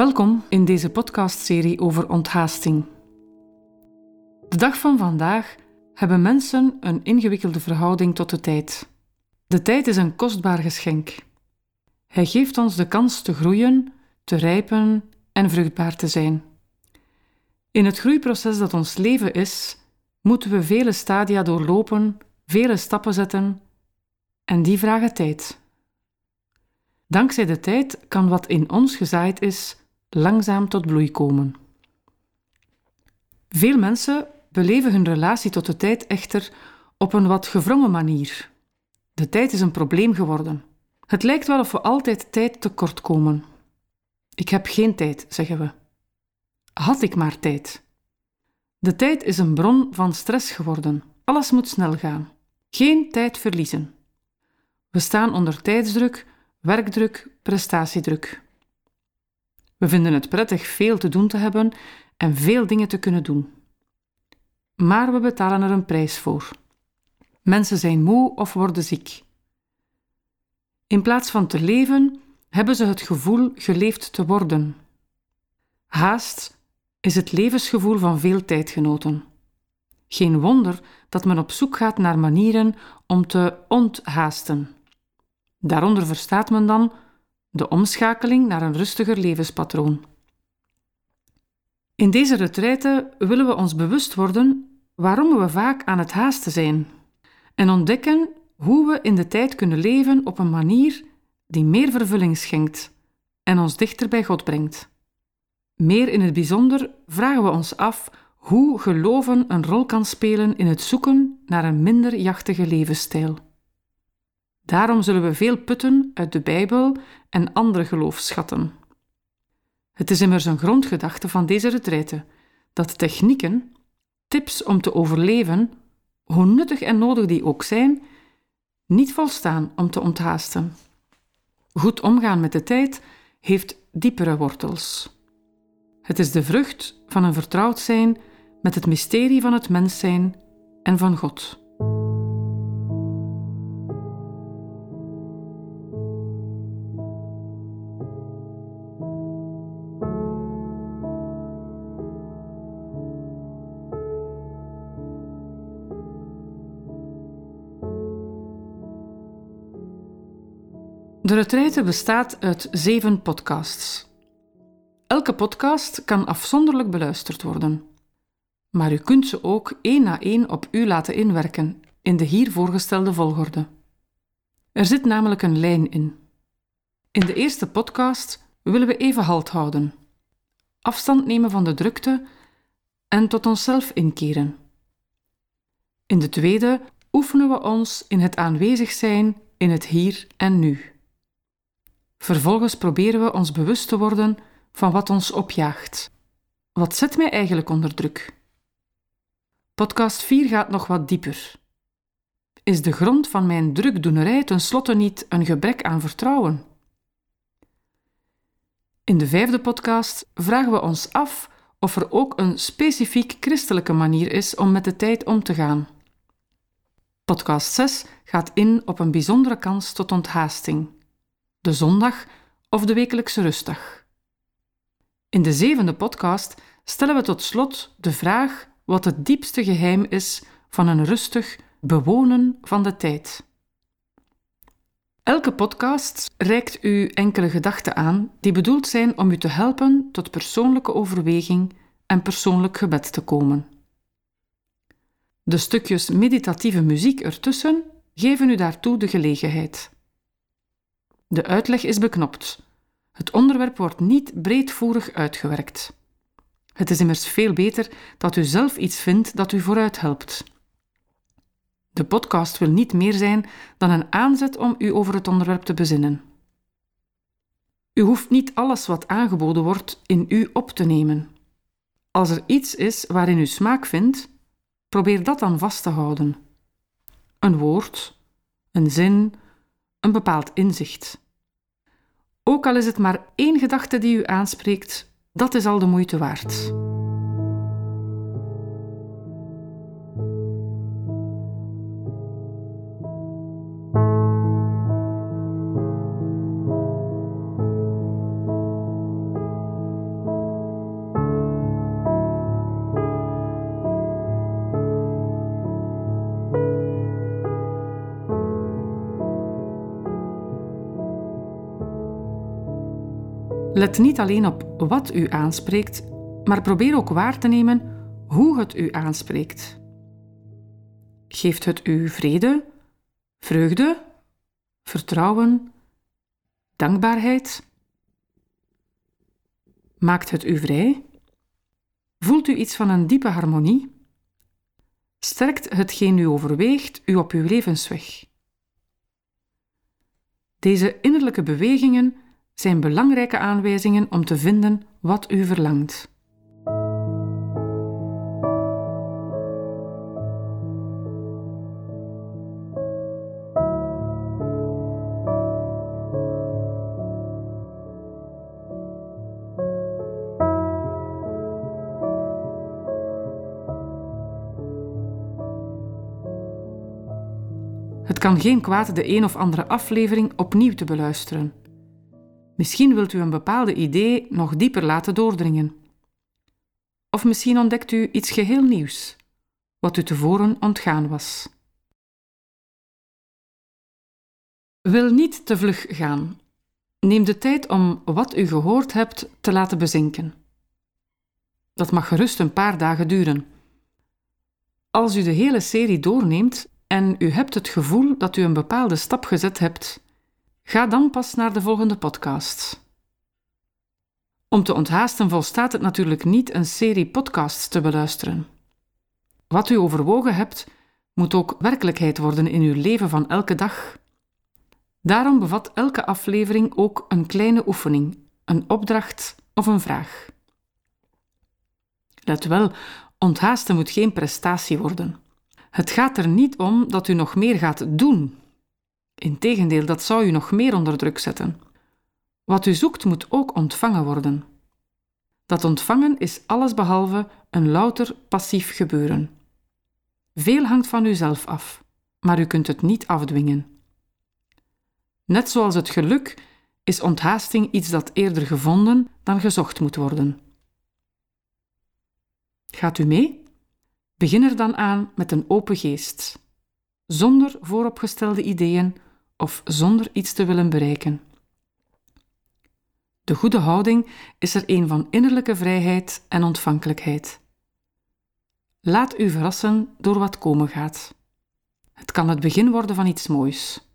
Welkom in deze podcastserie over onthaasting. De dag van vandaag hebben mensen een ingewikkelde verhouding tot de tijd. De tijd is een kostbaar geschenk. Hij geeft ons de kans te groeien, te rijpen en vruchtbaar te zijn. In het groeiproces dat ons leven is, moeten we vele stadia doorlopen, vele stappen zetten, en die vragen tijd. Dankzij de tijd kan wat in ons gezaaid is langzaam tot bloei komen. Veel mensen beleven hun relatie tot de tijd echter op een wat gevrongen manier. De tijd is een probleem geworden. Het lijkt wel of we altijd tijd tekort komen. Ik heb geen tijd, zeggen we. Had ik maar tijd. De tijd is een bron van stress geworden. Alles moet snel gaan. Geen tijd verliezen. We staan onder tijdsdruk, werkdruk, prestatiedruk. We vinden het prettig veel te doen te hebben en veel dingen te kunnen doen. Maar we betalen er een prijs voor. Mensen zijn moe of worden ziek. In plaats van te leven, hebben ze het gevoel geleefd te worden. Haast is het levensgevoel van veel tijdgenoten. Geen wonder dat men op zoek gaat naar manieren om te onthaasten. Daaronder verstaat men dan de omschakeling naar een rustiger levenspatroon. In deze retraite willen we ons bewust worden waarom we vaak aan het haasten zijn en ontdekken hoe we in de tijd kunnen leven op een manier die meer vervulling schenkt en ons dichter bij God brengt. Meer in het bijzonder vragen we ons af hoe geloven een rol kan spelen in het zoeken naar een minder jachtige levensstijl. Daarom zullen we veel putten uit de Bijbel en andere geloofsschatten. Het is immers een grondgedachte van deze retraite dat technieken, tips om te overleven, hoe nuttig en nodig die ook zijn, niet volstaan om te onthaasten. Goed omgaan met de tijd heeft diepere wortels. Het is de vrucht van een vertrouwd zijn met het mysterie van het mens zijn en van God. De retraite bestaat uit zeven podcasts. Elke podcast kan afzonderlijk beluisterd worden. Maar u kunt ze ook één na één op u laten inwerken in de hier voorgestelde volgorde. Er zit namelijk een lijn in. In de eerste podcast willen we even halt houden, afstand nemen van de drukte en tot onszelf inkeren. In de tweede oefenen we ons in het aanwezig zijn in het hier en nu. Vervolgens proberen we ons bewust te worden van wat ons opjaagt. Wat zet mij eigenlijk onder druk? Podcast 4 gaat nog wat dieper. Is de grond van mijn drukdoenerij tenslotte niet een gebrek aan vertrouwen? In de vijfde podcast vragen we ons af of er ook een specifiek christelijke manier is om met de tijd om te gaan. Podcast 6 gaat in op een bijzondere kans tot onthaasting de zondag of de wekelijkse rustdag. In de zevende podcast stellen we tot slot de vraag wat het diepste geheim is van een rustig bewonen van de tijd. Elke podcast reikt u enkele gedachten aan die bedoeld zijn om u te helpen tot persoonlijke overweging en persoonlijk gebed te komen. De stukjes meditatieve muziek ertussen geven u daartoe de gelegenheid. De uitleg is beknopt. Het onderwerp wordt niet breedvoerig uitgewerkt. Het is immers veel beter dat u zelf iets vindt dat u vooruit helpt. De podcast wil niet meer zijn dan een aanzet om u over het onderwerp te bezinnen. U hoeft niet alles wat aangeboden wordt in u op te nemen. Als er iets is waarin u smaak vindt, probeer dat dan vast te houden. Een woord, een zin, een bepaald inzicht. Ook al is het maar één gedachte die u aanspreekt, dat is al de moeite waard. Let niet alleen op wat u aanspreekt, maar probeer ook waar te nemen hoe het u aanspreekt. Geeft het u vrede, vreugde, vertrouwen, dankbaarheid? Maakt het u vrij? Voelt u iets van een diepe harmonie? Sterkt hetgeen u overweegt u op uw levensweg? Deze innerlijke bewegingen zijn belangrijke aanwijzingen om te vinden wat u verlangt. Het kan geen kwaad de een of andere aflevering opnieuw te beluisteren. Misschien wilt u een bepaalde idee nog dieper laten doordringen. Of misschien ontdekt u iets geheel nieuws, wat u tevoren ontgaan was. Wil niet te vlug gaan. Neem de tijd om wat u gehoord hebt te laten bezinken. Dat mag gerust een paar dagen duren. Als u de hele serie doorneemt, en u hebt het gevoel dat u een bepaalde stap gezet hebt, ga dan pas naar de volgende podcast. Om te onthaasten volstaat het natuurlijk niet een serie podcasts te beluisteren. Wat u overwogen hebt, moet ook werkelijkheid worden in uw leven van elke dag. Daarom bevat elke aflevering ook een kleine oefening, een opdracht of een vraag. Let wel, onthaasten moet geen prestatie worden. Het gaat er niet om dat u nog meer gaat doen. Integendeel, dat zou u nog meer onder druk zetten. Wat u zoekt moet ook ontvangen worden. Dat ontvangen is allesbehalve een louter passief gebeuren. Veel hangt van uzelf af, maar u kunt het niet afdwingen. Net zoals het geluk is onthaasting iets dat eerder gevonden dan gezocht moet worden. Gaat u mee? Begin er dan aan met een open geest, zonder vooropgestelde ideeën of zonder iets te willen bereiken. De goede houding is er een van innerlijke vrijheid en ontvankelijkheid. Laat u verrassen door wat komen gaat. Het kan het begin worden van iets moois.